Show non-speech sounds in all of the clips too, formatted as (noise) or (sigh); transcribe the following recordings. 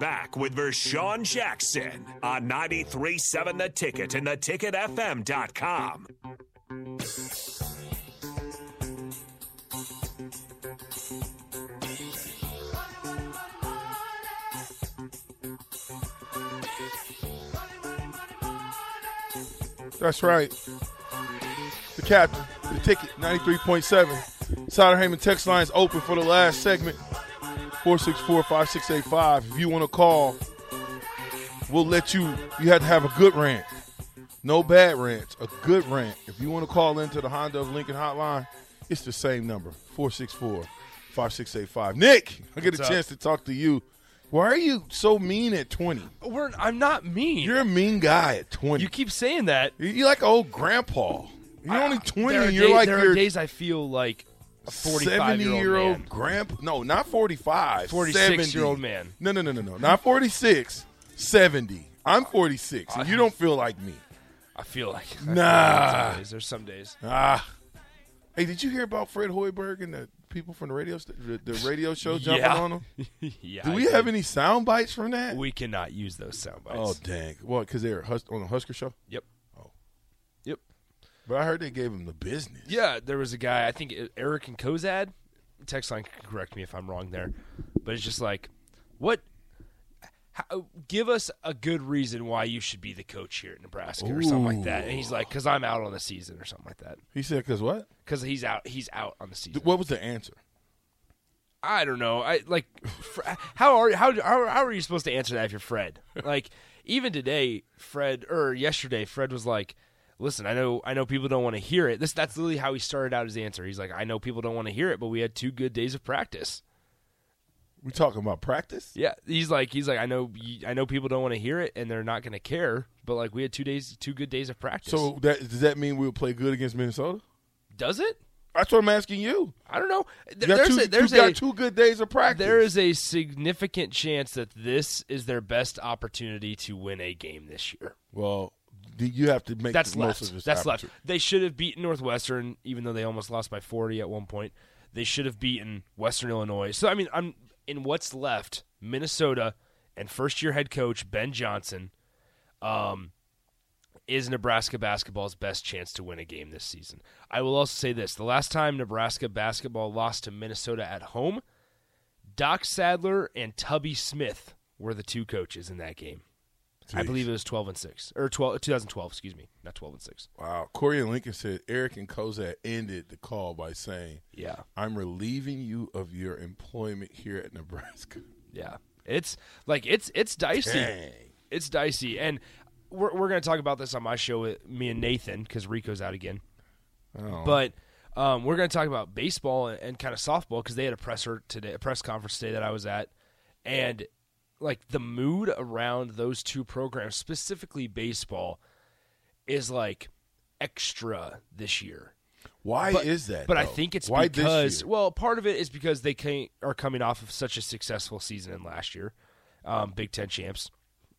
back with Vershawn Jackson on 93.7 The Ticket and theticketfm.com. That's right. The captain, the ticket, 93.7. Sider Heyman text lines open for the last segment. 464-5685. If you want to call, we'll let you you have to have a good rant. No bad rants, a good rant. If you want to call into the Honda of Lincoln hotline, it's the same number, 464-5685. Nick, I get What's a up? chance to talk to you. Why are you so mean at 20? We're, I'm not mean. You're a mean guy at 20. you keep saying that. You're like old grandpa. You're only 20 There are, and you're like there your are days I feel like a 45 70 year year old man. grandpa. No, not 45. 46 year old man. No, no, no, no, no. Not 46. 70. I'm 46, and you don't feel like me. I feel like I feel Nah. like some. There's some days. Ah. Hey, did you hear about Fred Hoiberg and the people from the radio st- the, radio show (laughs) jumping Yeah. on him? (laughs) yeah. Do we have any sound bites from that? We cannot use those sound bites. oh, dang. What, because they're Hus- on the Husker show? Oh. Yep. But I heard they gave him the business. Yeah, there was a guy. I think Eric and Cozad. Text line can correct me if I'm wrong there, but it's just like, what? How, give us a good reason why you should be the coach here at Nebraska or something like that. And he's like, because I'm out on the season or something like that. He said, because what? Because he's out. He's out on the season. What was the answer? I don't know. I like (laughs) Fr- how are how, how how are you supposed to answer that if you're Fred? Like even today, Fred or yesterday, Fred was like, "Listen, I know I know people don't want to hear it." This that's literally how he started out his answer. He's like, "I know people don't want to hear it, but we had two good days of practice." We talking about practice? Yeah, he's like he's like I know I know people don't want to hear it and they're not going to care, but like we had two days two good days of practice. So that does that mean we'll play good against Minnesota? does it? That's what I'm asking you. I don't know. You There- got there's two, a, there's a got two good days of practice. There is a significant chance that this is their best opportunity to win a game this year. well, you have to make That's the most left. of this. That's left. They should have beaten Northwestern, even though they almost lost by 40 at one point. They should have beaten Western Illinois. So I mean, I'm in what's left. Minnesota and first-year head coach Ben Johnson um, is Nebraska basketball's best chance to win a game this season. I will also say this: the last time Nebraska basketball lost to Minnesota at home, Doc Sadler and Tubby Smith were the two coaches in that game. I believe it was 12 and 6 or 12 2012, excuse me, not 12 and 6. Wow. Corey and Lincoln said Eric and Cozad ended the call by saying, Yeah. "I'm relieving you of your employment here at Nebraska." Yeah. It's like it's it's dicey. Dang. It's dicey and we're we're going to talk about this on my show with me and Nathan cuz Rico's out again. Oh. But um, we're going to talk about baseball and, and kind of softball because they had a presser today, a press conference today that I was at, and like the mood around those two programs, specifically baseball, is like extra this year. why But- is that? But I think it's why because well, part of it is because they came, are coming off of such a successful season in last year, um, Big Ten champs,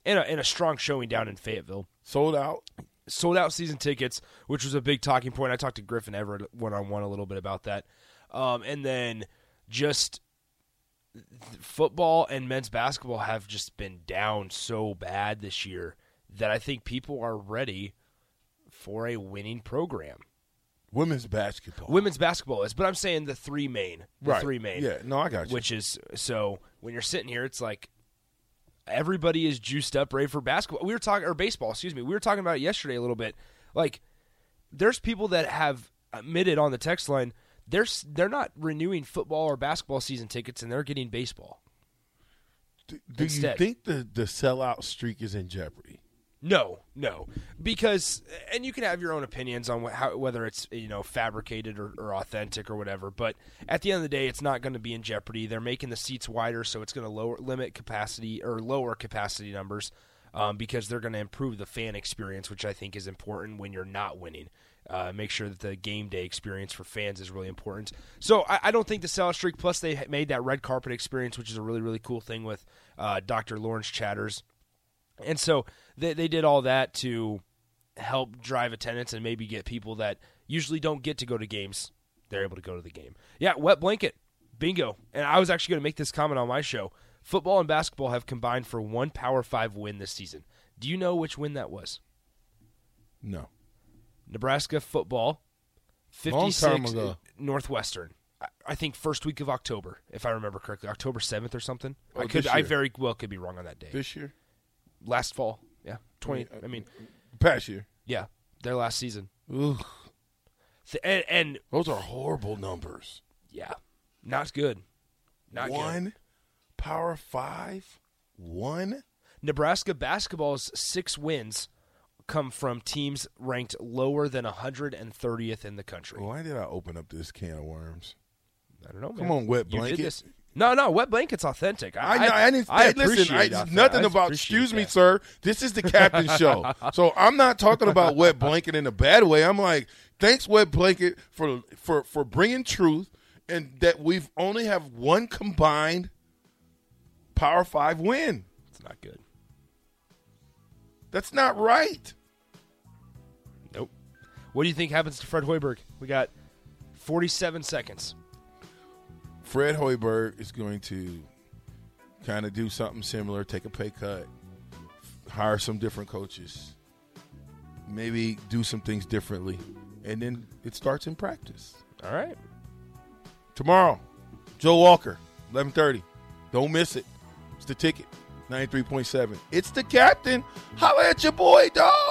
and a, and a strong showing down in Fayetteville sold out. sold out season tickets, which was a big talking point. I talked to Griffin Everett one on one a little bit about that, um, and then just football and men's basketball have just been down so bad this year that I think people are ready for a winning program. Women's basketball. Women's basketball is, but I'm saying the three main, the right. three main, Yeah. No, I got you. which is so when you're sitting here, it's like everybody is juiced up, ready for basketball. We were talking or baseball, excuse me. We were talking about it yesterday a little bit. Like, there's people that have admitted on the text line they're they're not renewing football or basketball season tickets, and they're getting baseball. do, do you think the the sellout streak is in jeopardy? No, no, because and you can have your own opinions on wh- how, whether it's you know fabricated or, or authentic or whatever. But at the end of the day, it's not going to be in jeopardy. They're making the seats wider, so it's going to lower limit capacity or lower capacity numbers um, because they're going to improve the fan experience, which I think is important when you're not winning. Uh, make sure that the game day experience for fans is really important. So I, I don't think the sellout streak. Plus, they made that red carpet experience, which is a really really cool thing with uh, Dr. Lawrence Chatters. And so they, they did all that to help drive attendance and maybe get people that usually don't get to go to games. They're able to go to the game. Yeah, wet blanket. Bingo. And I was actually going to make this comment on my show. Football and basketball have combined for one Power Five win this season. Do you know which win that was? No. Nebraska football, Long 56. Northwestern. I- I think first week of October, if I remember correctly, October 7th or something. Oh, I could I very well could be wrong on that day. This year? last fall. Yeah. 20 I mean, uh, Past year. yeah, their last season. Ugh. Th- And, and Those are horrible numbers. yeah, not good. Not good. One power five. One. Nebraska basketball's 6 wins come from teams ranked lower than 130th in the country. Why did I open up this can of worms? I don't know. Come on, wet blanket. No, no, wet blanket's authentic. I, know. I, didn't. I hey, listen, I, nothing I about. Excuse me, that. sir. This is the captain (laughs) show, so I'm not talking about wet blanket in a bad way. I'm like, thanks, wet blanket, for for for bringing truth, and that we've only have one combined Power Five win. It's not good. That's not right. What do you think happens to Fred Hoiberg? We got 47 seconds. Fred Hoiberg is going to kind of do something similar, take a pay cut, hire some different coaches, maybe do some things differently, and then it starts in practice. All right. Tomorrow, Joe Walker, 11:30. Don't miss it. It's the ticket. 93.7. It's the captain. Holla at your boy, dog.